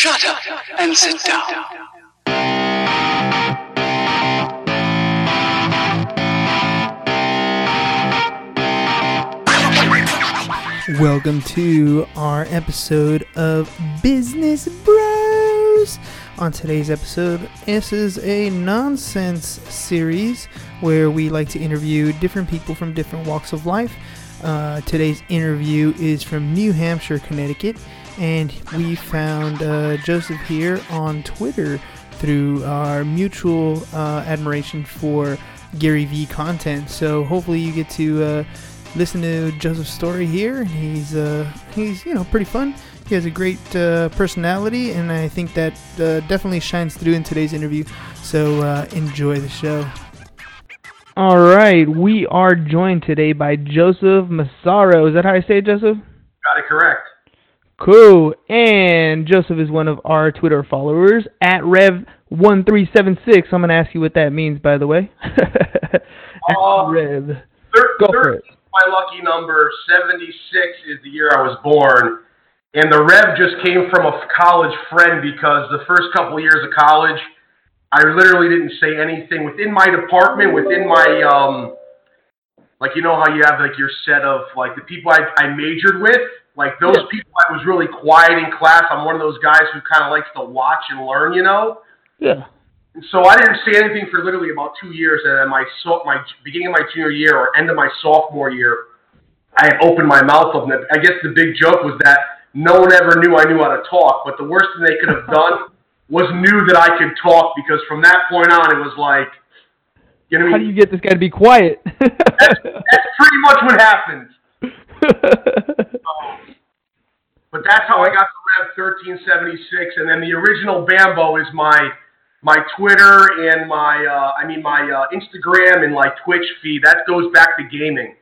Shut up and sit down. Welcome to our episode of Business Bros. On today's episode, this is a nonsense series where we like to interview different people from different walks of life. Uh, today's interview is from New Hampshire, Connecticut, and we found uh, Joseph here on Twitter through our mutual uh, admiration for Gary Vee content. So hopefully you get to uh, listen to Joseph's story here. He's uh, he's you know pretty fun. He has a great uh, personality, and I think that uh, definitely shines through in today's interview. So uh, enjoy the show. All right, we are joined today by Joseph Massaro. Is that how I say it, Joseph? Got it correct. Cool. And Joseph is one of our Twitter followers at Rev1376. I'm going to ask you what that means, by the way. Uh, Rev. Thir- Go for 30 it. my lucky number. 76 is the year I was born. And the Rev just came from a college friend because the first couple of years of college, I literally didn't say anything within my department, within my, um, like, you know how you have, like, your set of, like, the people I, I majored with? Like, those Yeah. people, I was really quiet in class. I'm one of those guys who kind of likes to watch and learn, you know? Yeah. And so I didn't say anything for literally about two years, and then my so my beginning of my junior year or end of my sophomore year, I had opened my mouth up. And I guess the big joke was that no one ever knew I knew how to talk. But the worst thing they could have done was knew that I could talk because from that point on, it was like, you know, How do you get this guy to be quiet? that's, that's pretty much what happened. But that's how I got the Rev thirteen seventy six, and then the original Bambo is my my Twitter and my uh, I mean my uh, Instagram and like Twitch feed. That goes back to gaming.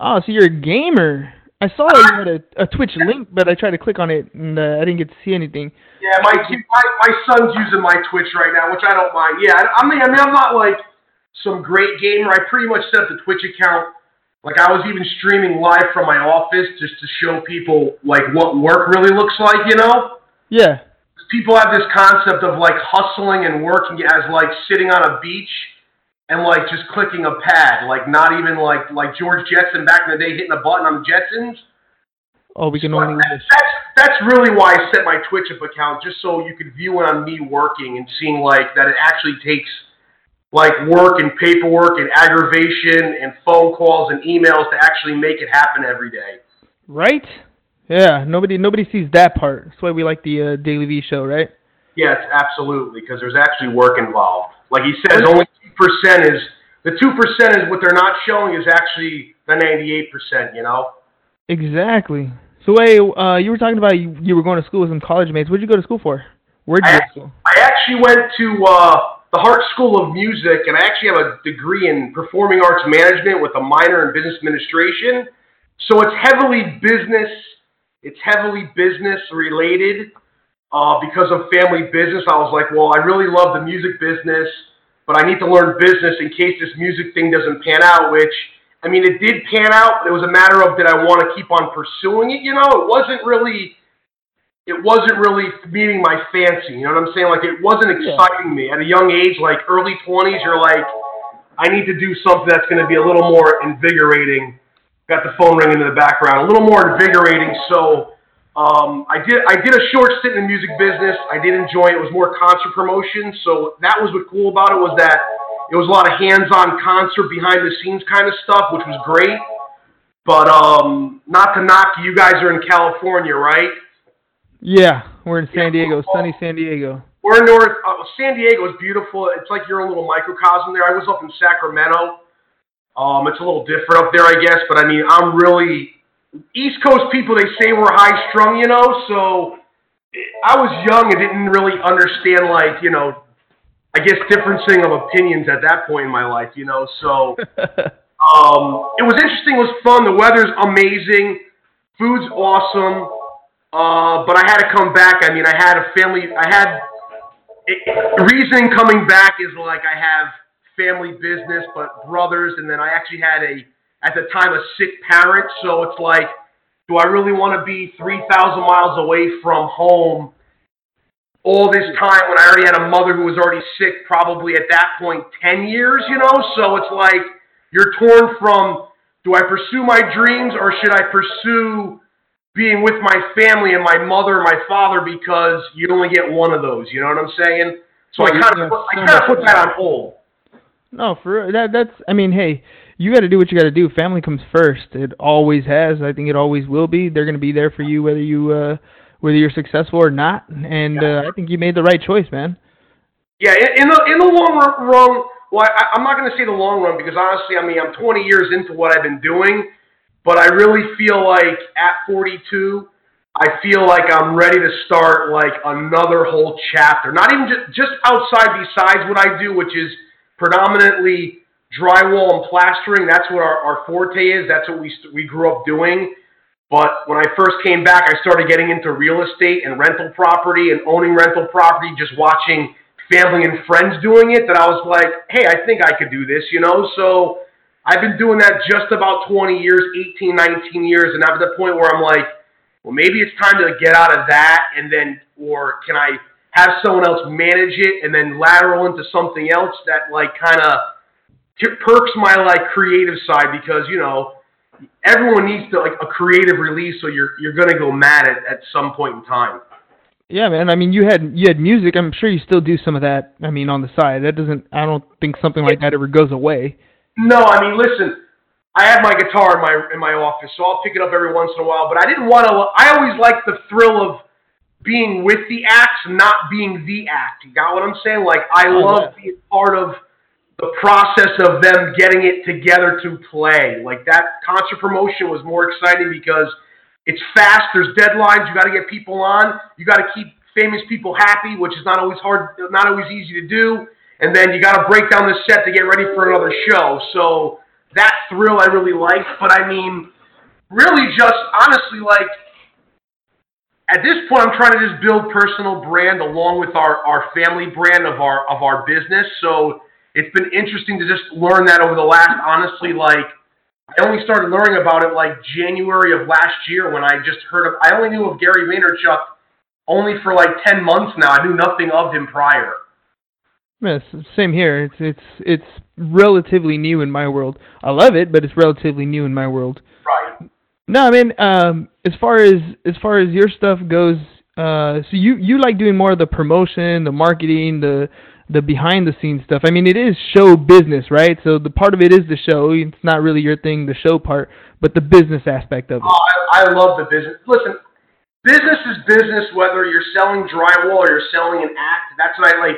oh, so you're a gamer. I saw that you had a, a Twitch link, but I tried to click on it and uh, I didn't get to see anything. Yeah, my my my son's using my Twitch right now, which I don't mind. Yeah, I, I mean I mean I'm not like some great gamer. I pretty much set up the Twitch account. Like I was even streaming live from my office just to show people like what work really looks like, you know. Yeah. people have this concept of like hustling and working as like sitting on a beach and like just clicking a pad, like not even like like George Jetson back in the day hitting a button on the Jetsons. Oh, we can But only. that- that's that's really why I set my Twitch up account, just so you could view it on me working and seeing like that it actually takes like work and paperwork and aggravation and phone calls and emails to actually make it happen every day. Right? Yeah. Nobody nobody sees that part. That's why we like the uh, DailyVee show, right? Yes, absolutely, because there's actually work involved. Like he says, only two percent is the two percent is what they're not showing is actually the ninety-eight percent. You know? Exactly. So hey, uh, you were talking about you, you were going to school with some college mates. Where'd you go to school for? Where'd you I, go to school? I actually went to uh, the Hartt School of Music, and I actually have a degree in performing arts management with a minor in business administration. So it's heavily business. It's heavily business related. Uh, because of family business, I was like, well, I really love the music business, but I need to learn business in case this music thing doesn't pan out. Which, I mean, it did pan out. but It was a matter of did I want to keep on pursuing it? You know, it wasn't really it wasn't really meeting my fancy. You know what I'm saying? Like it wasn't Yeah. exciting me at a young age, like early 20s. You're like, I need to do something that's going to be a little more invigorating. Got the phone ringing in the background, a little more invigorating. So um, I did I did a short stint in the music business. I did enjoy it. It was more concert promotion. So that was what cool about it was that it was a lot of hands-on concert behind the scenes kind of stuff, which was great. But um, not to knock you guys are in California, right? Yeah, we're in San Diego, sunny San Diego. We're North. Uh, San Diego is beautiful. It's like you're a little microcosm there. I was up in Sacramento. Um, it's a little different up there, I guess. But I mean, I'm really East Coast people. They say we're high strung, you know. So I was young and didn't really understand, like you know, I guess differencing of opinions at that point in my life, you know. So um, it was interesting. It was fun. The weather's amazing. Food's awesome. Uh, but I had to come back. I mean, I had a family. I had it, reason coming back is like I have family business, but brothers, and then I actually had a at the time a sick parent. So it's like, do I really want to be three thousand miles away from home all this time when I already had a mother who was already sick, probably at that point, 10 years, you know? So it's like you're torn from do I pursue my dreams or should I pursue being with my family and my mother and my father because you only get one of those, you know what I'm saying? So I kind of I kind of put that on hold. No, for real that that's I mean, hey, you got to do what you got to do. Family comes first. It always has. I think it always will be. They're going to be there for you whether you uh whether you're successful or not. And uh, I think you made the right choice, man. Yeah, in the in the long run, well, I, I'm not going to say the long run because honestly, I mean, I'm 20 years into what I've been doing, but I really feel like at 42, I feel like I'm ready to start like another whole chapter. Not even just just outside besides what I do, which is predominantly drywall and plastering. That's what our, our forte is. That's what we we grew up doing. But when I first came back, I started getting into real estate and rental property and owning rental property, just watching family and friends doing it, that I was like, hey, I think I could do this, you know? So I've been doing that just about 20 years, 18, 19 years, and I'm at the point where I'm like, well, maybe it's time to get out of that, and then, or can I have someone else manage it and then lateral into something else that, like, kind of perks my, like, creative side because, you know, everyone needs to like a creative release, so you're you're gonna go mad at at some point in time. Yeah, man. I mean, you had you had music. I'm sure you still do some of that. I mean, on the side. That doesn't. I don't think something like that ever goes away. No, I mean, listen. I have my guitar in my in my office, so I'll pick it up every once in a while. But I didn't want to. I always like the thrill of being with the act, not being the act. You got what I'm saying? Like I oh, love yeah. being part of the process of them getting it together to play. Like that concert promotion was more exciting because it's fast. There's deadlines. You got to get people on. You got to keep famous people happy, which is not always hard, not always easy to do. And then you got to break down the set to get ready for another show. So that thrill I really like. But I mean, really just honestly, like at this point, I'm trying to just build personal brand along with our, our family brand of our of our business. So it's been interesting to just learn that over the last, honestly, like, I only started learning about it like January of last year when I just heard of, I only knew of Gary Vaynerchuk only for like 10 months now. I knew nothing of him prior. Yes, same here. It's it's it's relatively new in my world. I love it, but it's relatively new in my world. Right. No, I mean, um, as far as as far as your stuff goes, uh, so you you like doing more of the promotion, the marketing, the the behind the scenes stuff. I mean, it is show business, right? So the part of it is the show. It's not really your thing, the show part, but the business aspect of it. Oh, I, I love the business. Listen, business is business. Whether you're selling drywall or you're selling an act, that's what I like.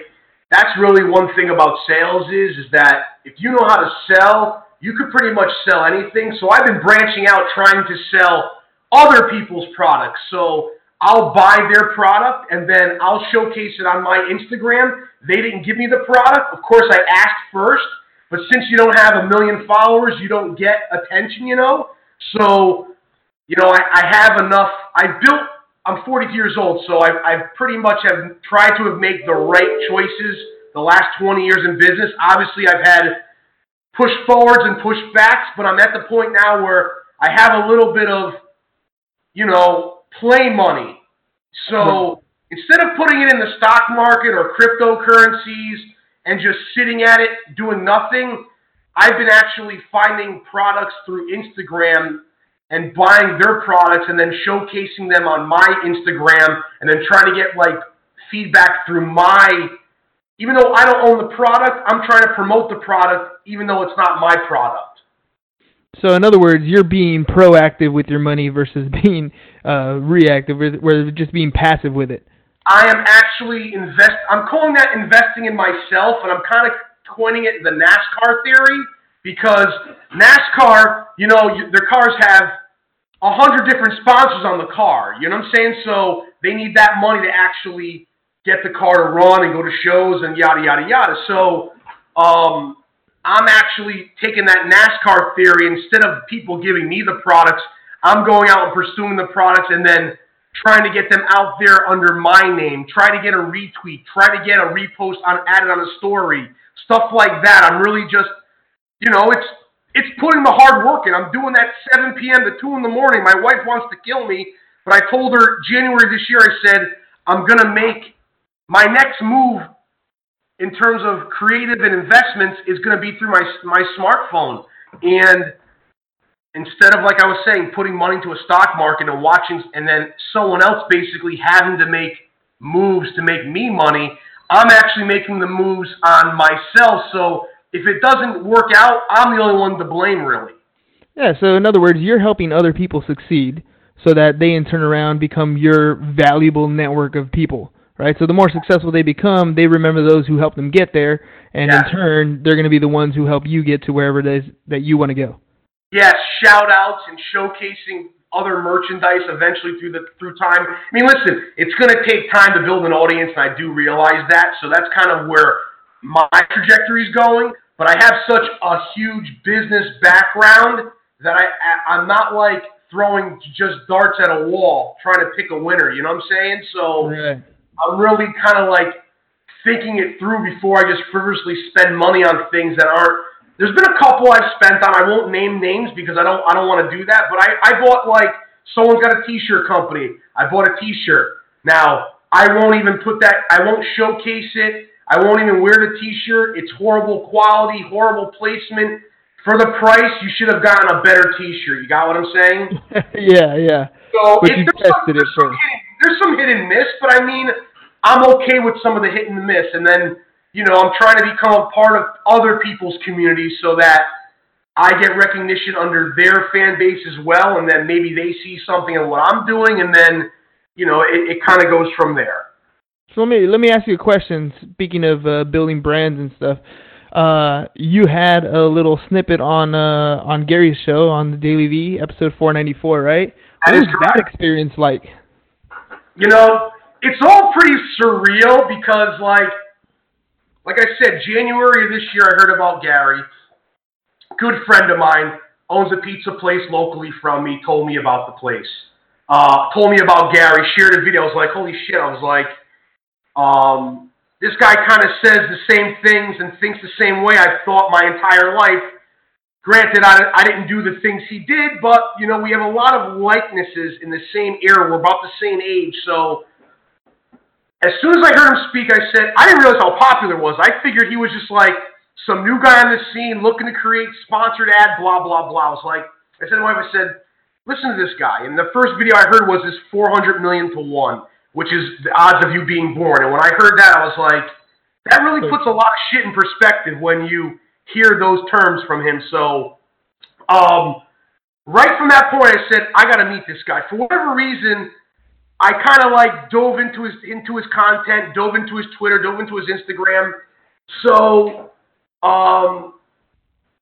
That's really one thing about sales is is that if you know how to sell, you could pretty much sell anything. So I've been branching out, trying to sell other people's products. So I'll buy their product and then I'll showcase it on my Instagram. They didn't give me the product. Of course, I asked first, but since you don't have a million followers, you don't get attention, you know? So, you know, I, I have enough. I built, I'm 42 years old, so I, I pretty much have tried to have made the right choices the last 20 years in business. Obviously, I've had push forwards and push backs, but I'm at the point now where I have a little bit of, you know, play money. So hmm. instead of putting it in the stock market or cryptocurrencies and just sitting at it doing nothing, I've been actually finding products through Instagram and buying their products and then showcasing them on my Instagram and then trying to get like feedback through my even though I don't own the product, I'm trying to promote the product even though it's not my product. So in other words, you're being proactive with your money versus being uh, reactive, where just being passive with it. I am actually invest. I'm calling that investing in myself, and I'm kind of coining it the NASCAR theory because NASCAR, you know, their cars have a hundred different sponsors on the car. You know what I'm saying? So they need that money to actually get the car to run and go to shows and yada yada yada. So um, I'm actually taking that NASCAR theory instead of people giving me the products, I'm going out and pursuing the products and then trying to get them out there under my name, try to get a retweet, try to get a repost on added on a story, stuff like that. I'm really just, you know, it's it's putting the hard work in. I'm doing that 7 p.m. to 2 in the morning. My wife wants to kill me, but I told her January this year, I said, I'm going to make my next move in terms of creative and investments is going to be through my my smartphone. And instead of like I was saying, putting money into a stock market and watching, and then someone else basically having to make moves to make me money, I'm actually making the moves on myself. So if it doesn't work out, I'm the only one to blame, really. Yeah. So in other words, you're helping other people succeed, so that they in turn around become your valuable network of people. Right. So the more successful they become, they remember those who helped them get there, and Yeah. in turn, they're going to be the ones who help you get to wherever it is that you want to go. yes, shout outs and showcasing other merchandise eventually through the through time. I mean, listen, it's going to take time to build an audience, and I do realize that. So that's kind of where my trajectory is going. But I have such a huge business background that I I- I'm not like throwing just darts at a wall trying to pick a winner. You know what I'm saying? So. Right. I'm really kind of like thinking it through before I just frivolously spend money on things that aren't. There's been a couple I've spent on. I won't name names because I don't. I don't want to do that. But I, I bought like someone's got a T-shirt company. I bought a T-shirt. Now I won't even put that. I won't showcase it. I won't even wear the T-shirt. It's horrible quality, horrible placement. For the price, you should have gotten a better T-shirt. You got what I'm saying? yeah. Yeah. So But it- you there's, some, tested it some hit, there's some hit and miss, but I mean, I'm okay with some of the hit and the miss. And then, you know, I'm trying to become a part of other people's communities so that I get recognition under their fan base as well. And then maybe they see something in what I'm doing, and then, you know, it, it kind of goes from there. So let me let me ask you a question. Speaking of uh, building brands and stuff, uh, you had a little snippet on uh, on Gary's show on the DailyVee, episode 494, right? That what is was that experience like? You know, it's all pretty surreal because, like, like I said, January of this year, I heard about Gary. Good friend of mine owns a pizza place locally from me. Told me about the place. Uh, told me about Gary. Shared a video. I was like, holy shit! I was like, um, this guy kind of says the same things and thinks the same way I've thought my entire life. Granted, I, I didn't do the things he did, but you know we have a lot of likenesses in the same era. We're about the same age, so as soon as I heard him speak, I said I didn't realize how popular was. I figured he was just like some new guy on the scene looking to create sponsored ad, blah blah blah. I was like, I said to my wife, I said, listen to this guy. And the first video I heard was this 400 million to one, which is the odds of you being born. And when I heard that, I was like, that really puts a lot of shit in perspective when you hear those terms from him. So, um, right from that point, I said, I got to meet this guy. For whatever reason, I kind of like dove into his into his content, dove into his Twitter, dove into his Instagram. So, um,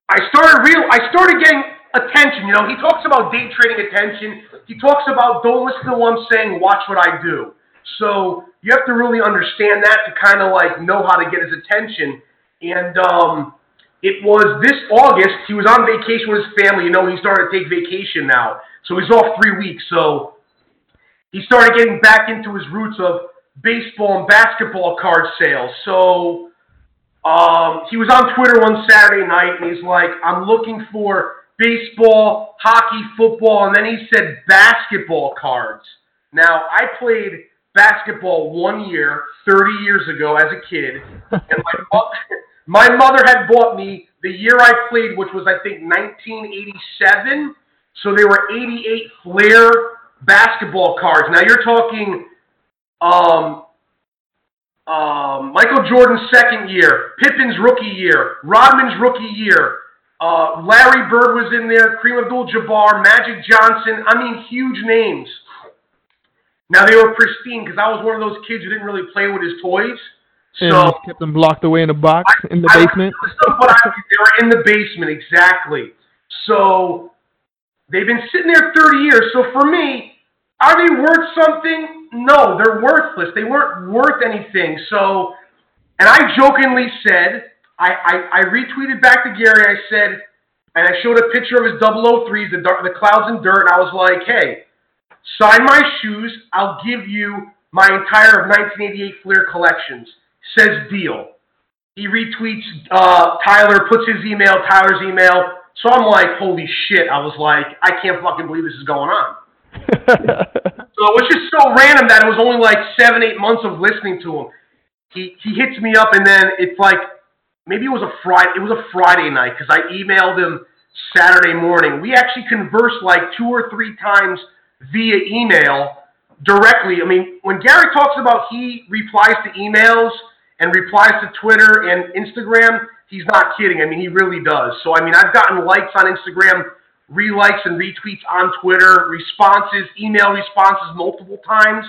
I started real. I started getting attention. You know, he talks about day trading attention. He talks about don't listen to what I'm saying, watch what I do. So you have to really understand that to kind of like know how to get his attention. And um, it was this August. He was on vacation with his family. You know, he started to take vacation now, so he's off three weeks. So he started getting back into his roots of baseball and basketball card sales. So um, he was on Twitter one Saturday night, and he's like, "I'm looking for baseball, hockey, football," and then he said basketball cards. Now I played basketball one year, 30 years ago, as a kid, and my mo- my mother had bought me the year I played, which was I think 1987. So they were 88 Fleer basketball cards. Now you're talking um, um, Michael Jordan's second year, Pippen's rookie year, Rodman's rookie year, uh, Larry Bird was in there, Kareem Abdul-Jabbar, Magic Johnson. I mean, huge names. Now they were pristine because I was one of those kids who didn't really play with his toys. And So just kept them locked away in a box in the I- basement. but I, they were in the basement, exactly. So they've been sitting there 30 years. So for me, are they worth something? No, they're worthless. They weren't worth anything. So, and I jokingly said, I, I, I retweeted back to Gary. I said, and I showed a picture of his 003s, the, the clouds and dirt, and I was like, hey, sign my shoes. I'll give you my entire of 1988 Fleer collections. Says deal he retweets uh, Tyler, puts his email, Tyler's email. So I'm like, holy shit. I was like, I can't fucking believe this is going on. So it was just so random that it was only like seven, eight months of listening to him. he he hits me up, and then it's like maybe it was a Friday. It was a Friday night because I emailed him Saturday morning. We actually conversed like two or three times via email directly. I mean, when Gary talks about he replies to emails and replies to Twitter and Instagram, he's not kidding. I mean, he really does. So, I mean, I've gotten likes on Instagram, relikes and retweets on Twitter, responses, email responses multiple times.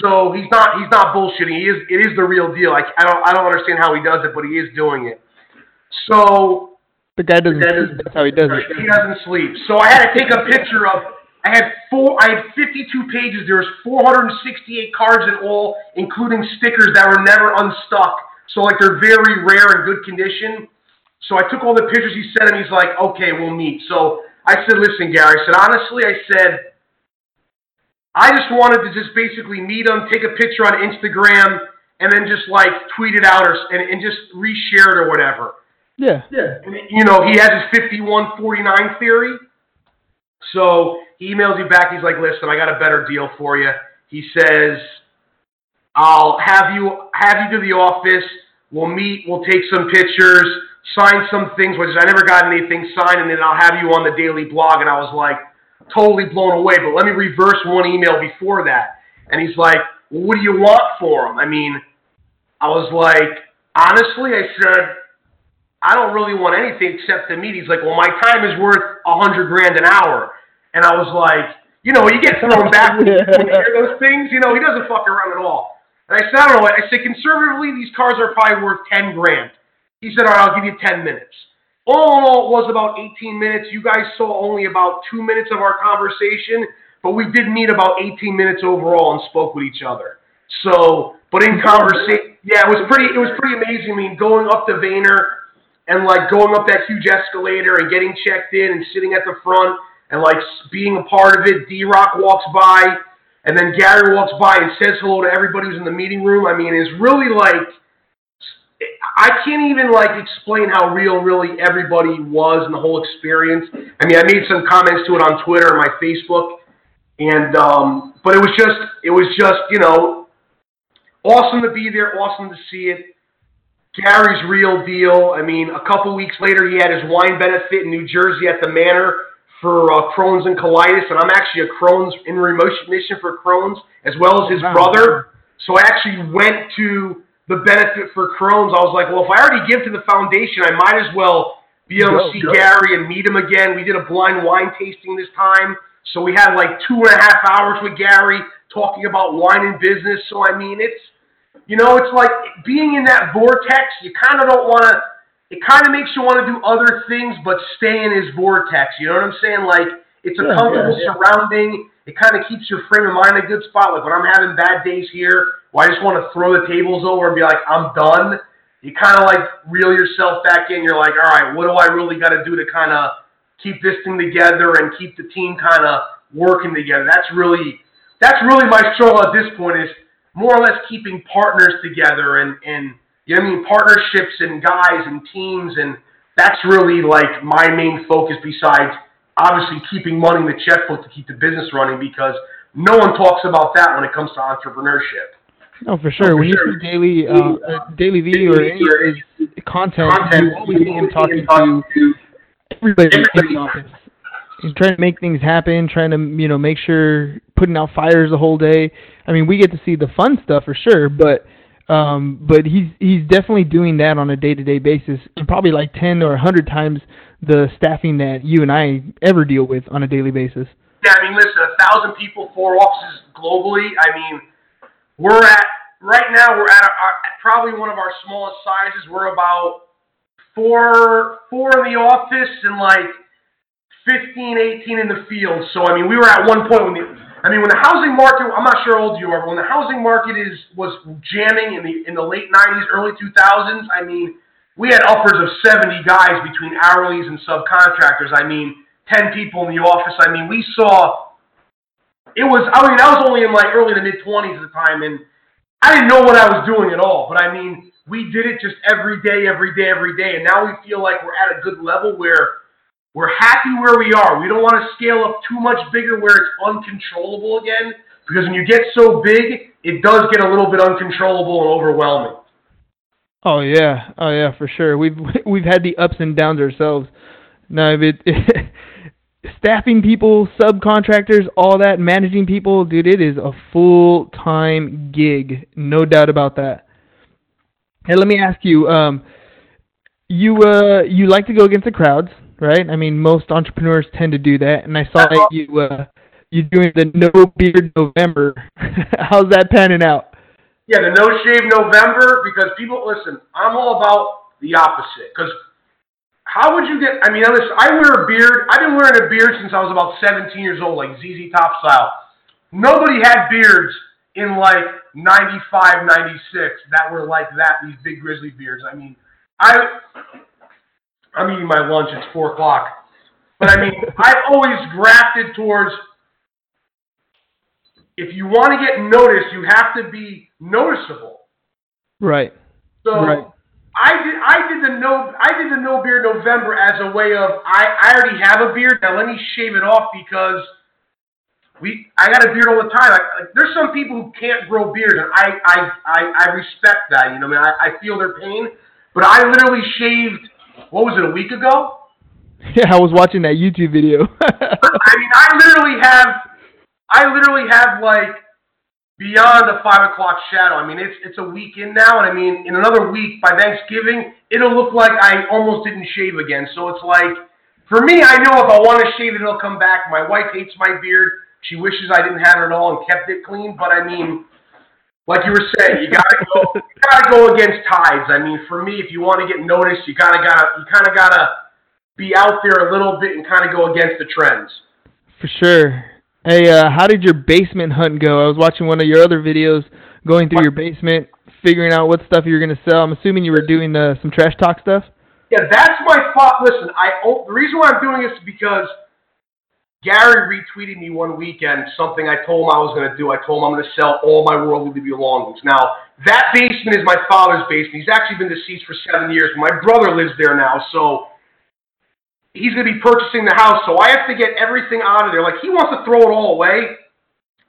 So he's not he's not bullshitting. He is it is the real deal. Like I don't I don't understand how he does it, but he is doing it. So the guy doesn't. Sleep. That's how he does it. He doesn't sleep. So I had to take a picture of. I had four. I had 52 pages. There was 468 cards in all, including stickers that were never unstuck. So like they're very rare and good condition. So I took all the pictures he sent, and he's like, "Okay, we'll meet." So I said, "Listen, Gary," I said, "Honestly," I said I just wanted to just basically meet him, take a picture on Instagram, and then just like tweet it out or and, and just reshare it or whatever. Yeah. Yeah. And, you know, he has his 51-49 theory. So he emails you back. He's like, "Listen, I got a better deal for you." He says, "I'll have you have you to the office. We'll meet. We'll take some pictures, sign some things, which I never got anything signed, and then I'll have you on the daily blog." And I was like totally blown away. But let me reverse one email before that. And he's like, well, what do you want for him? I mean, I was like, honestly, I said, I don't really want anything except to meet. He's like, well, my time is worth a hundred grand an hour. And I was like, you know, you get thrown back when you hear those things. You know, he doesn't fuck around at all. And I said, I don't know. I said, conservatively, these cars are probably worth 10 grand. He said, all right, I'll give you 10 minutes. All in all, it was about 18 minutes. You guys saw only about two minutes of our conversation, but we did meet about 18 minutes overall and spoke with each other. So, but in conversation, yeah, it was pretty. It was pretty amazing. I mean, going up to Vayner and like going up that huge escalator and getting checked in and sitting at the front and like being a part of it. D Rock walks by, and then Gary walks by and says hello to everybody who's in the meeting room. I mean, it's really like I can't even like explain how real really everybody was and the whole experience. I mean, I made some comments to it on Twitter and my Facebook, and um, but it was just it was just you know awesome to be there, awesome to see it. Gary's real deal. I mean, a couple weeks later, he had his wine benefit in New Jersey at the Manor for uh, Crohn's and colitis, and I'm actually a Crohn's in remission for Crohn's as well as his brother. So I actually went to the benefit for Crohn's, I was like, well, if I already give to the foundation, I might as well be able go, to see go. Gary and meet him again. We did a blind wine tasting this time. So we had like two and a half hours with Gary talking about wine and business. So, I mean, it's, you know, it's like being in that vortex, you kind of don't want to, it kind of makes you want to do other things, but stay in his vortex. You know what I'm saying? Like, it's a yeah, comfortable yeah, yeah. surrounding. It kind of keeps your frame of mind in a good spot. Like when I'm having bad days here, well, I just want to throw the tables over and be like, I'm done. You kind of like reel yourself back in. You're like, all right, what do I really got to do to kind of keep this thing together and keep the team kind of working together? That's really, that's really my struggle at this point is more or less keeping partners together and, and, you know what I mean, partnerships and guys and teams. And that's really like my main focus besides obviously keeping money in the checkbook to keep the business running because no one talks about that when it comes to entrepreneurship. Oh, for sure. Oh, for when sure. you see daily uh, uh, daily V or any content, content, you always see him talking to everybody in the office. Trying to make things happen, trying to you know make sure putting out fires the whole day. I mean, we get to see the fun stuff for sure, but um, but he's he's definitely doing that on a day to day basis, and probably like ten or a hundred times the staffing that you and I ever deal with on a daily basis. Yeah, I mean, listen, a thousand people, four offices globally. I mean we're at right now. We're at, our, at probably one of our smallest sizes. We're about four four in the office and like 15, 18 in the field. So I mean, we were at one point when the I mean when the housing market. I'm not sure how old you are, but when the housing market is was jamming in the in the late 90s, early 2000s. I mean, we had upwards of 70 guys between hourlies and subcontractors. I mean, 10 people in the office. I mean, we saw it was, I mean, I was only in like early to mid 20s at the time, and I didn't know what I was doing at all. But I mean, we did it just every day, every day, every day. And now we feel like we're at a good level where we're happy where we are. We don't want to scale up too much bigger where it's uncontrollable again. Because when you get so big, it does get a little bit uncontrollable and overwhelming. Oh yeah, oh yeah, for sure. We've we've had the ups and downs ourselves. No, it, it staffing people, subcontractors, all that, managing people, dude, it is a full time gig, no doubt about that. Hey, let me ask you, um, you uh, you like to go against the crowds, right? I mean, most entrepreneurs tend to do that, and I saw that you uh, you doing the No Beard November. How's that panning out? Yeah, the No Shave November because people listen. I'm all about the opposite because how would you get? I mean, listen, I wear a beard. I've been wearing a beard since I was about 17 years old, like ZZ Top style. Nobody had beards in like 95, 96 that were like that. These big grizzly beards. I mean, I I'm eating my lunch. It's four o'clock, but I mean, I've always grafted towards. If you want to get noticed, you have to be noticeable. Right. So Right. I did I did the no I did the no beard November as a way of I, I already have a beard now let me shave it off because we I got a beard all the time. Like, like there's some people who can't grow beards and I I, I, I respect that. You know, I mean I, I feel their pain. But I literally shaved what was it, a week ago? Yeah, I was watching that YouTube video. I mean I literally have I literally have like beyond the five o'clock shadow. I mean, it's it's a week in now, and I mean, in another week by Thanksgiving, it'll look like I almost didn't shave again. So it's like, for me, I know if I want to shave it, it'll come back. My wife hates my beard. She wishes I didn't have it at all and kept it clean. But I mean, like you were saying, you gotta go, you gotta go against tides. I mean, for me, if you want to get noticed, you gotta gotta you kind of gotta be out there a little bit and kind of go against the trends. For sure. Hey, uh, how did your basement hunt go? I was watching one of your other videos, going through your basement, figuring out what stuff you were gonna sell. I'm assuming you were doing uh, some trash talk stuff. Yeah, that's my thought. Listen, I oh, the reason why I'm doing this is because Gary retweeted me one weekend something I told him I was going to do. I told him I'm going to sell all my worldly belongings. Now that basement is my father's basement. He's actually been deceased for seven years. My brother lives there now, so he's going to be purchasing the house. So I have to get everything out of there. Like he wants to throw it all away,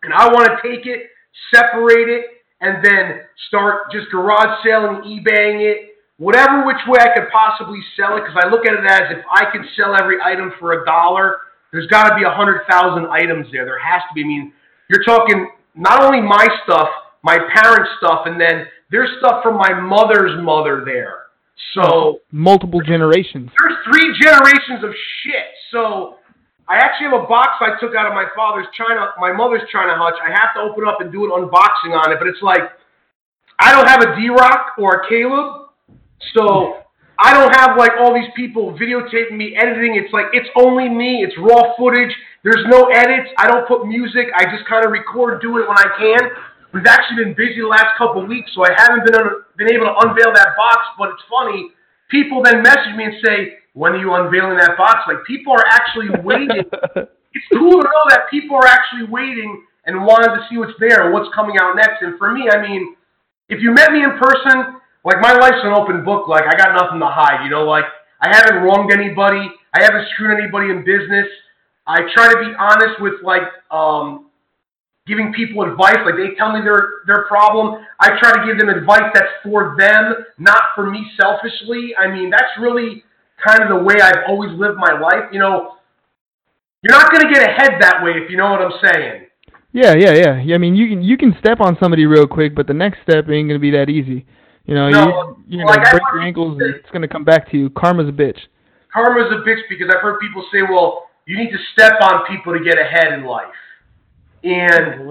and I want to take it, separate it, and then start just garage selling, and eBaying it, whatever which way I could possibly sell it. Because I look at it as if I could sell every item for a dollar, there's got to be a hundred thousand items there. There has to be. I mean, you're talking not only my stuff, my parents' stuff, and then there's stuff from my mother's mother there. So Multiple generations. there's three generations of shit. So I actually have a box I took out of my father's China, my mother's China hutch. I have to open up and do an unboxing on it, but it's like I don't have a D Rock or a Caleb, so I don't have like all these people videotaping me editing. It's like it's only me. It's raw footage. There's no edits. I don't put music. I just kind of record, do it when I can. We've actually been busy the last couple of weeks, so I haven't been un- been able to unveil that box. But it's funny. People then message me and say, "When are you unveiling that box?" Like people are actually waiting. it's cool to know that people are actually waiting and wanting to see what's there and what's coming out next. And for me, I mean, if you met me in person, like my life's an open book. Like I got nothing to hide. You know, like I haven't wronged anybody. I haven't screwed anybody in business. I try to be honest with like um, giving people advice. Like they tell me their their problem, I try to give them advice that's for them, not for me selfishly. I mean, that's really kind of the way I've always lived my life. You know, you're not going to get ahead that way if you know what I'm saying. Yeah, yeah, yeah. Yeah, I mean, you can you can step on somebody real quick, but the next step ain't gonna be that easy. You know, No, you, you're like, I break your ankles, and it's gonna come back to you. Karma's a bitch. Karma's a bitch because I've heard people say, "Well, you need to step on people to get ahead in life," and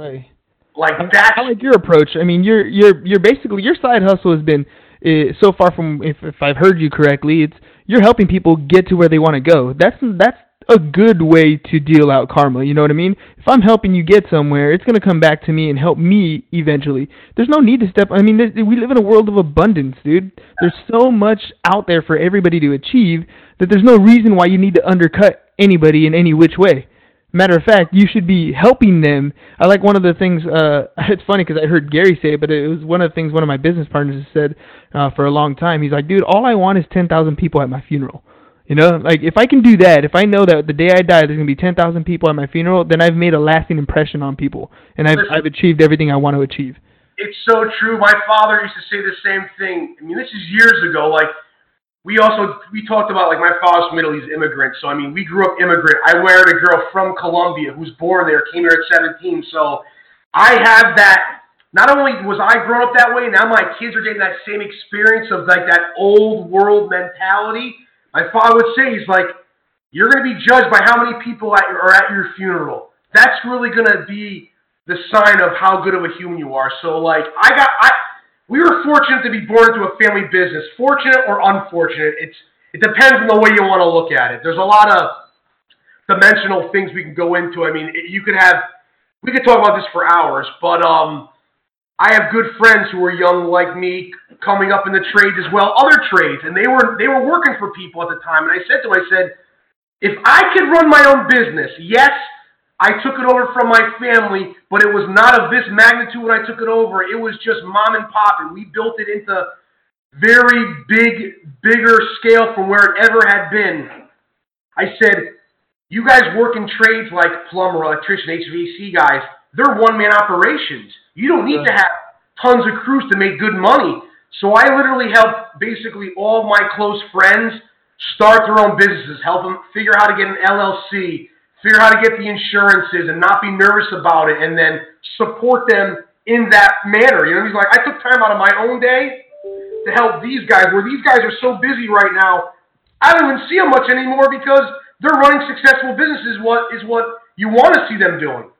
like I- that's I like your approach. I mean, you're you're you're basically your side hustle has been uh, so far from if if I've heard you correctly, it's you're helping people get to where they want to go. That's that's a good way to deal out karma. You know what I mean? If I'm helping you get somewhere, it's gonna come back to me and help me eventually. There's no need to step. I mean, we live in a world of abundance, dude. There's so much out there for everybody to achieve that there's no reason why you need to undercut anybody in any which way. Matter of fact, you should be helping them. I like one of the things. Uh, it's funny because I heard Gary say it, but it was one of the things one of my business partners said uh, for a long time. He's like, "Dude, all I want is ten thousand people at my funeral." You know, like if I can do that, if I know that the day I die there's gonna be ten thousand people at my funeral, then I've made a lasting impression on people, and I've. I've achieved everything I want to achieve. it's so true. My father used to say the same thing. I mean, this is years ago. Like we also we talked about like my father's Middle East immigrant. So I mean, we grew up immigrant. I married a girl from Colombia who's born there, came here at 17. So I have that. Not only was I grown up that way, now my kids are getting that same experience of like that old world mentality. My father would say, he's like, you're going to be judged by how many people at, are at your funeral. That's really going to be the sign of how good of a human you are. So like I got I we were fortunate to be born into a family business. Fortunate or unfortunate, it's it depends on the way you want to look at it. There's a lot of dimensional things we can go into. I mean, you could have we could talk about this for hours, but um I have good friends who are young like me coming up in the trades as well, other trades, and they were they were working for people at the time. And I said to them, I said, if I could run my own business, yes, I took it over from my family, but it was not of this magnitude when I took it over. It was just mom and pop, and we built it into very big, bigger scale from where it ever had been. I said, you guys work in trades like plumber, electrician, HVAC guys. They're one-man operations. You don't need to have tons of crews to make good money. So I literally helped basically all my close friends start their own businesses, help them figure out how to get an LLC, figure out how to get the insurances and not be nervous about it and then support them in that manner. You know, he's like, I took time out of my own day to help these guys, where these guys are so busy right now, I don't even see them much anymore because they're running successful businesses. What is what you want to see them doing?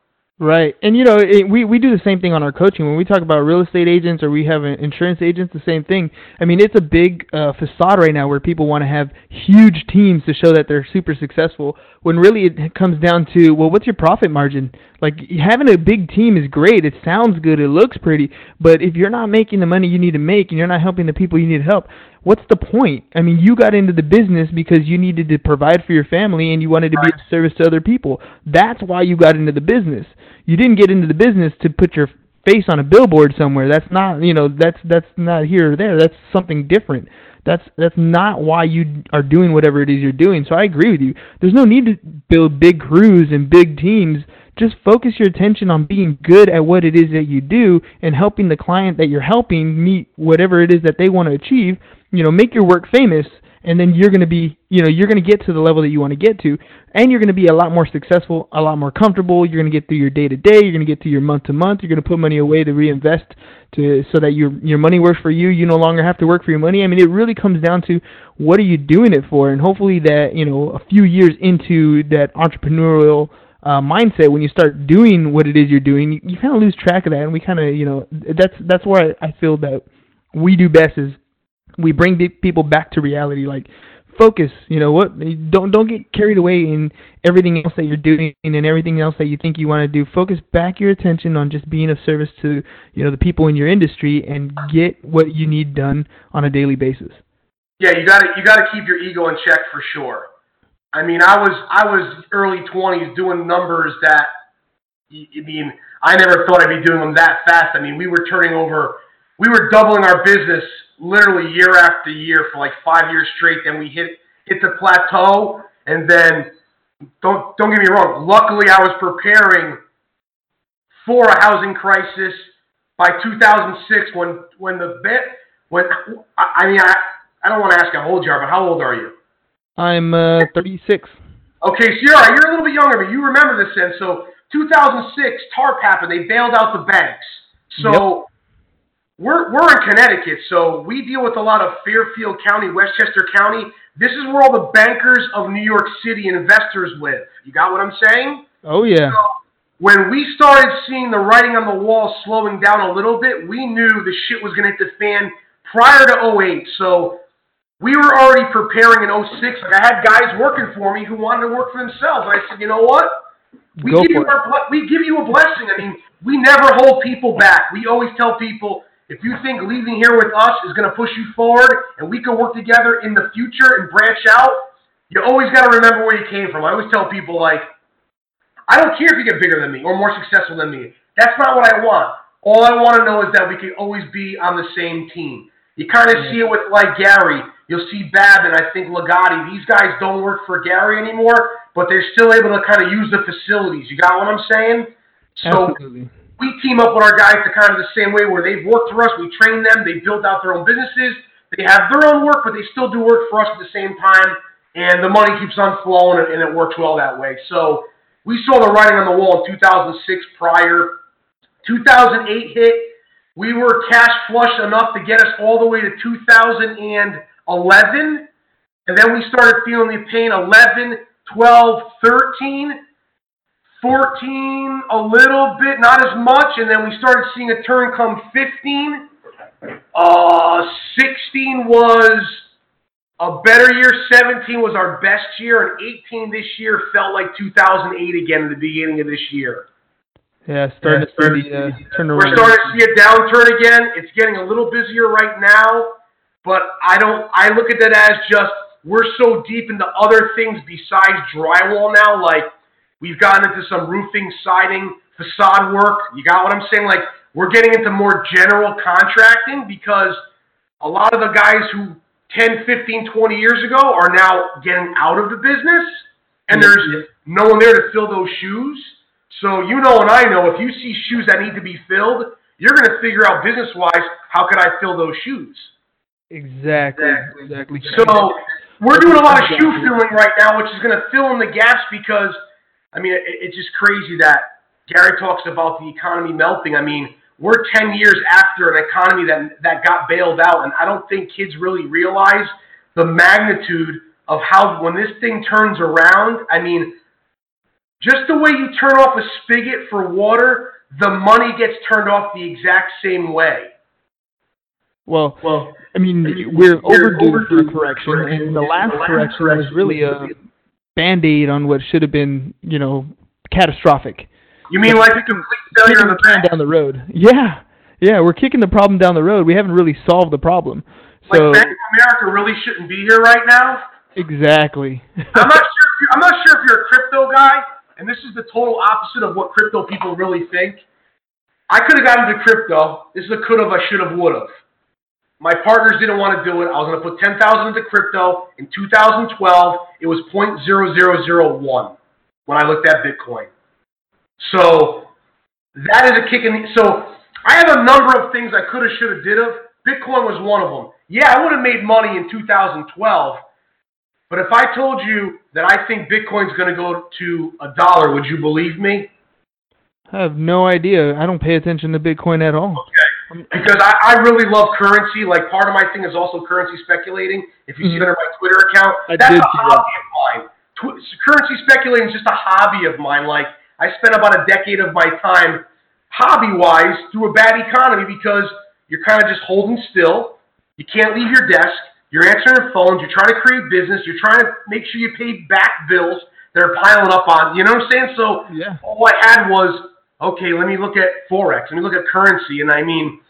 Right, and you know, it, we we do the same thing on our coaching when we talk about real estate agents or we have insurance agents. The same thing. I mean, it's a big uh, facade right now where people want to have huge teams to show that they're super successful. When really it comes down to, well, what's your profit margin? Like having a big team is great. It sounds good. It looks pretty. But if you're not making the money you need to make and you're not helping the people you need to help, what's the point? I mean, you got into the business because you needed to provide for your family and you wanted to be of service to other people. That's why you got into the business you didn't get into the business to put your face on a billboard somewhere. That's not, you know, that's that's not here or there. That's something different. That's that's not why you are doing whatever it is you're doing. So I agree with you. There's no need to build big crews and big teams. Just focus your attention on being good at what it is that you do and helping the client that you're helping meet whatever it is that they want to achieve. You know, make your work famous and then you're going to be, you know, you're going to get to the level that you want to get to, and you're going to be a lot more successful, a lot more comfortable. You're going to get through your day to day. You're going to get through your month to month. You're going to put money away to reinvest to so that your your money works for you. You no longer have to work for your money. I mean, it really comes down to what are you doing it for, and hopefully that you know a few years into that entrepreneurial uh, mindset when you start doing what it is you're doing, you, you kind of lose track of that, and we kind of you know that's that's where I, I feel that we do best is we bring people back to reality like focus you know what? Don't don't get carried away in everything else that you're doing and everything else that you think you want to do. Focus back your attention on just being of service to you know the people in your industry and get what you need done on a daily basis. Yeah you got to you got to keep your ego in check for sure i mean i was i was early 20s doing numbers that i mean i never thought i'd be doing them that fast i mean we were turning over we were doubling our business literally year after year for like five years straight. Then we hit hit the plateau, and then don't don't get me wrong. Luckily, I was preparing for a housing crisis by 2006 when when the bit when I mean I I don't want to ask old you are, but how old are you? I'm uh, 36. Okay, so you're you're a little bit younger, but you remember this then. So 2006, TARP happened. They bailed out the banks. So yep we're, we're in Connecticut, so we deal with a lot of Fairfield County, Westchester County. This is where all the bankers of New York City investors live. You got what I'm saying? Oh, yeah. So when we started seeing the writing on the wall slowing down a little bit, we knew the shit was going to hit the fan prior to 08. So we were already preparing in 06. Like I had guys working for me who wanted to work for themselves. And I said, you know what? We give you our, we give you a blessing. I mean, we never hold people back. We always tell people if you think leaving here with us is going to push you forward and we can work together in the future and branch out, you always got to remember where you came from. I always tell people, like, I don't care if you get bigger than me or more successful than me. That's not what I want. All I want to know is that we can always be on the same team. You kind of see it with, like, Gary. You'll see Bab and I think Legati. These guys don't work for Gary anymore, but they're still able to kind of use the facilities. You got what I'm saying? So Absolutely we team up with our guys the kind of the same way where they've worked for us. We train them. They build out their own businesses. They have their own work, but they still do work for us at the same time. And the money keeps on flowing, and, and it works well that way. So we saw the writing on the wall in 2006 prior. 2008 hit. We were cash flush enough to get us all the way to 2011. And then we started feeling the pain 11, 12, 13. 14 a little bit, not as much, and then we started seeing a turn come 15. Uh, 16 was a better year. 17 was our best year, and 18 this year felt like 2008 again at the beginning of this year. Yeah, starting to see the uh, turn We're starting to see a downturn again. It's getting a little busier right now, but I don't. I look at that as just we're so deep into other things besides drywall now. Like we've gotten into some roofing, siding, facade work. You got what I'm saying? Like we're getting into more general contracting because a lot of the guys who 10, 15, 20 years ago are now getting out of the business, and mm-hmm. there's no one there to fill those shoes. So you know and I know if you see shoes that need to be filled, you're going to figure out business wise how could I fill those shoes. Exactly. Exactly. So we're doing a lot of shoe filling right now, which is going to fill in the gaps because I mean it, it's just crazy that Gary talks about the economy melting. I mean we're 10 years after an economy that that got bailed out, and I don't think kids really realize the magnitude of how when this thing turns around. I mean just the way you turn off a spigot for water, the money gets turned off the exact same way. Well, well, I mean, we're, we're overdue, overdue for a correction, and the last, the last correction, correction was really a band-aid on what should have been, you know, catastrophic. You mean like a complete failure in the plan down the road? Yeah, yeah, we're kicking the problem down the road. We haven't really solved the problem. So, like Bank of America really shouldn't be here right now. Exactly. I'm not sure. If I'm not sure if you're a crypto guy, and this is the total opposite of what crypto people really think. I could have gotten into crypto. This is a could have, I should have, would have. My partners didn't want to do it. I was going to put 10000 into crypto. In 2012, it was 0.0001 when I looked at Bitcoin. So that is a kick in the. So I have a number of things I could have, should have, did have. Bitcoin was one of them. Yeah, I would have made money in 2012, but if I told you that I think Bitcoin's going to go to a dollar, would you believe me? I have no idea. I don't pay attention to Bitcoin at all. Okay. Because I, I really love currency. Like part of my thing is also currency speculating. If you mm-hmm. see that on my Twitter account, I that's a hobby that. of mine. Tw- currency speculating is just a hobby of mine. Like I spent about a decade of my time hobby wise through a bad economy because you're kind of just holding still. You can't leave your desk. You're answering phones. You're trying to create business. You're trying to make sure you pay back bills that are piling up on. You know what I'm saying? So yeah. all I had was okay. Let me look at forex. Let me look at currency. And I mean,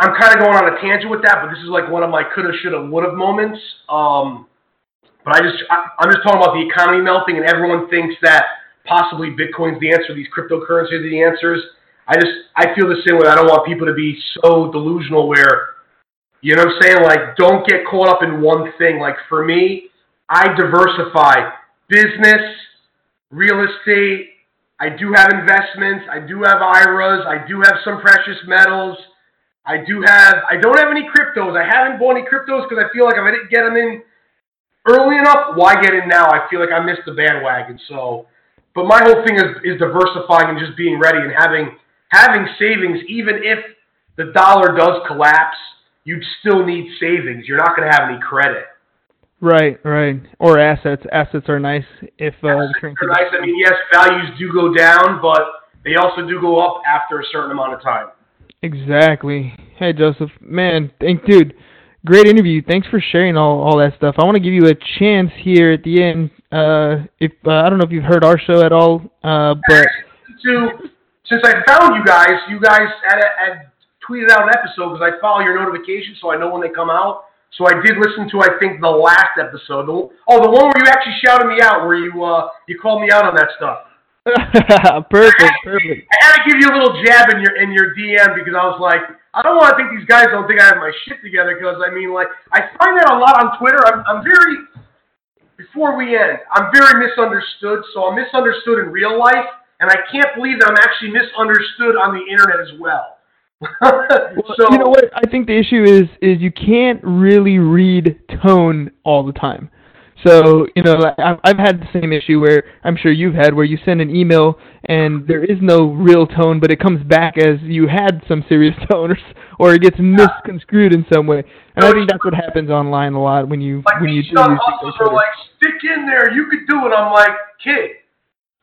I'm kind of going on a tangent with that, but this is like one of my coulda, shoulda, woulda moments. Um, but I just I, I'm just talking about the economy melting, and everyone thinks that possibly Bitcoin's the answer. These cryptocurrencies are the answers. I just I feel the same way. I don't want people to be so delusional where you know what I'm saying? Like, don't get caught up in one thing. Like, for me, I diversify business, real estate. I do have investments. I do have IRAs. I do have some precious metals. I do have, I don't have any cryptos. I haven't bought any cryptos because I feel like if I didn't get them in early enough, why get in now? I feel like I missed the bandwagon. So, but my whole thing is, is diversifying and just being ready and having, having savings, even if the dollar does collapse you'd still need savings. You're not going to have any credit. Right, right. Or assets. Assets are nice if uh, assets are nice. I mean, yes, values do go down, but they also do go up after a certain amount of time. Exactly. Hey, Joseph, man, thank dude. Great interview. Thanks for sharing all, all that stuff. I want to give you a chance here at the end. Uh, if uh, I don't know if you've heard our show at all, uh, but to since I found you guys, you guys had, had tweeted out an episode because I follow your notifications so I know when they come out. So I did listen to I think the last episode. The, oh, the one where you actually shouted me out, where you uh, you called me out on that stuff. perfect, I perfect. I had to give you a little jab in your in your DM because I was like, I don't want to think these guys don't think I have my shit together because I mean, like, I find that a lot on Twitter. I'm I'm very before we end, I'm very misunderstood. So I'm misunderstood in real life, and and I can't believe that I'm actually misunderstood on the internet as well. so you know what? I think the issue is is you can't really read tone all the time. So you know, I've I've had the same issue where I'm sure you've had where you send an email and there is no real tone, but it comes back as you had some serious tone, or, or it gets misconstrued in some way. And I think that's what happens online a lot when you like when you do things. Are like, stick in there, you could do it. I'm like, kid.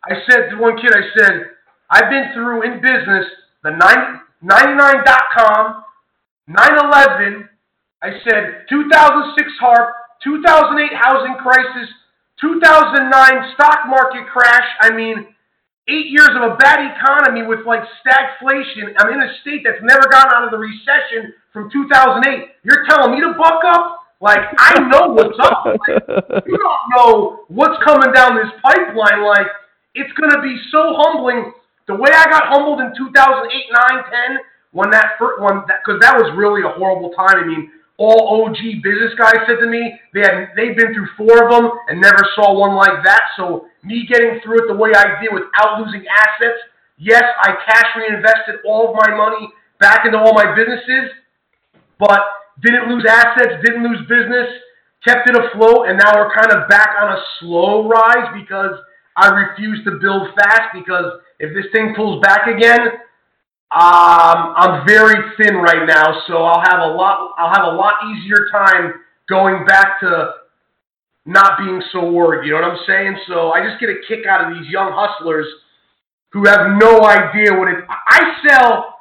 I said to one kid, I said, I've been through in business the 99.com, 9/11. I said 2006 harp, 2008 housing crisis, 2009 stock market crash. I mean, eight years of a bad economy with like stagflation. I'm in a state that's never gotten out of the recession from 2008. You're telling me to buck up? Like, I know what's up. Like, you don't know what's coming down this pipeline. Like, it's to be so humbling. The way I got humbled in 2008, 9, 10, when that first one, because that, that was really a horrible time. I mean, all OG business guys said to me they had they've been through four of them and never saw one like that. So me getting through it the way I did without losing assets, yes, I cash reinvested all of my money back into all my businesses, but didn't lose assets, didn't lose business, kept it afloat, and now we're kind of back on a slow rise because I refuse to build fast because if this thing pulls back again, um, I'm very thin right now, so I'll have a lot. I'll have a lot easier time going back to not being so worried. You know what I'm saying? So I just get a kick out of these young hustlers who have no idea what it. I sell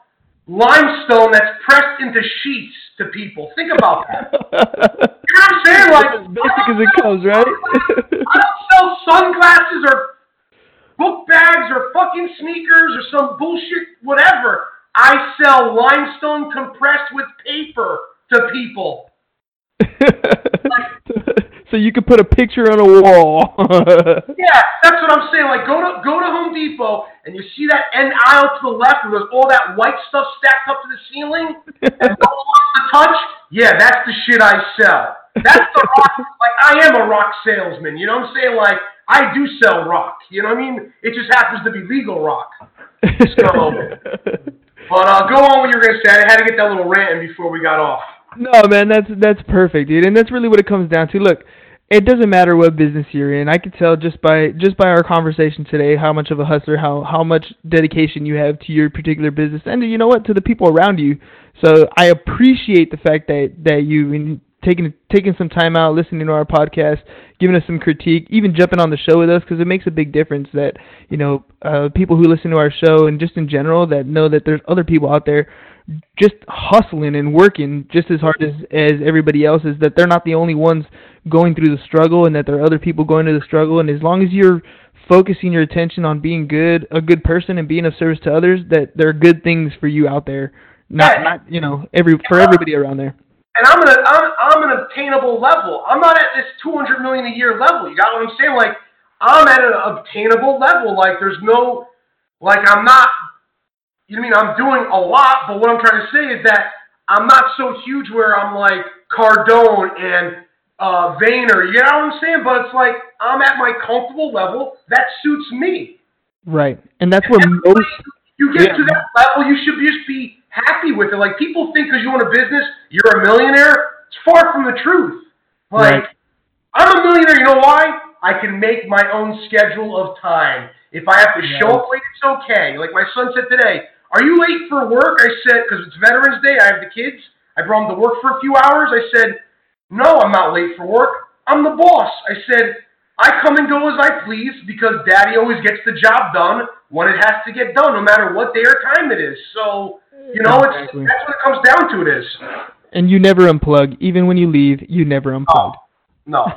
limestone that's pressed into sheets to people. Think about that. you know I'm saying? Like as basic as it comes, right? I don't sell sunglasses or book bags or fucking sneakers or some bullshit, whatever. I sell limestone compressed with paper to people. so you could put a picture on a wall. yeah, that's what I'm saying. Like go to go to Home Depot and you see that end aisle to the left where there's all that white stuff stacked up to the ceiling and no one wants to touch. Yeah, that's the shit I sell. That's the rock. Like I am a rock salesman. You know what I'm saying? Like I do sell rock. You know what I mean? It just happens to be legal rock. So, but uh, go on what you were gonna say. I had to get that little rant in before we got off. No, man, that's that's perfect, dude, and that's really what it comes down to. Look, it doesn't matter what business you're in. I could tell just by just by our conversation today how much of a hustler, how how much dedication you have to your particular business, and you know what, to the people around you. So I appreciate the fact that that you've taking taking some time out, listening to our podcast, giving us some critique, even jumping on the show with us because it makes a big difference that you know uh, people who listen to our show and just in general that know that there's other people out there just hustling and working just as hard as as everybody else is that they're not the only ones going through the struggle and that there are other people going through the struggle and as long as you're focusing your attention on being good a good person and being of service to others that there are good things for you out there not not you know every for everybody around there and I'm an I'm, I'm an obtainable level. I'm not at this 200 million a year level. You got what I'm saying? Like I'm at an obtainable level. Like there's no like I'm not. You know what I mean? I'm doing a lot, but what I'm trying to say is that I'm not so huge where I'm like Cardone and uh, Vayner. You know what I'm saying? But it's like I'm at my comfortable level that suits me. Right, and that's where most you get yeah. to that level. You should just be happy with it. Like people think because you own a business, you're a millionaire. It's far from the truth. Like right. I'm a millionaire. You know why? I can make my own schedule of time. If I have to yeah. show up late, it's okay. Like my son said today, "Are you late for work?" I said, "Because it's Veterans Day. I have the kids. I brought them to work for a few hours." I said, "No, I'm not late for work. I'm the boss." I said, "I come and go as I please because Daddy always gets the job done when it has to get done, no matter what day or time it is." So you know, exactly. it's that's what it comes down to. It is. And you never unplug, even when you leave. You never unplug. Oh, no,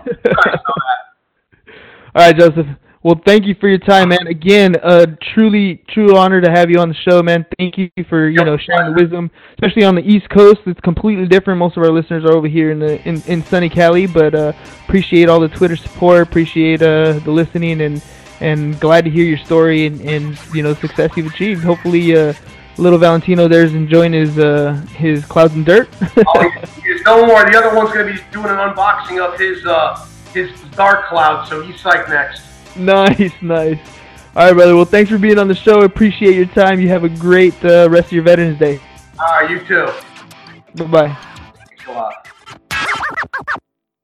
All right, Joseph. Well, thank you for your time, man. Again, a truly, true honor to have you on the show, man. Thank you for you know sharing the wisdom, especially on the East Coast. It's completely different. Most of our listeners are over here in the in, in sunny Cali, but uh, appreciate all the Twitter support. Appreciate uh, the listening, and and glad to hear your story and, and you know success you've achieved. Hopefully, uh, little Valentino there's enjoying his uh, his clouds and dirt. oh, he's, no more. The other one's to be doing an unboxing of his uh, his dark cloud, so he's psyched next. nice, nice. All right, brother. Well, thanks for being on the show. Appreciate your time. You have a great uh, rest of your Veterans Day. All right, you too. Bye bye. Thanks a lot.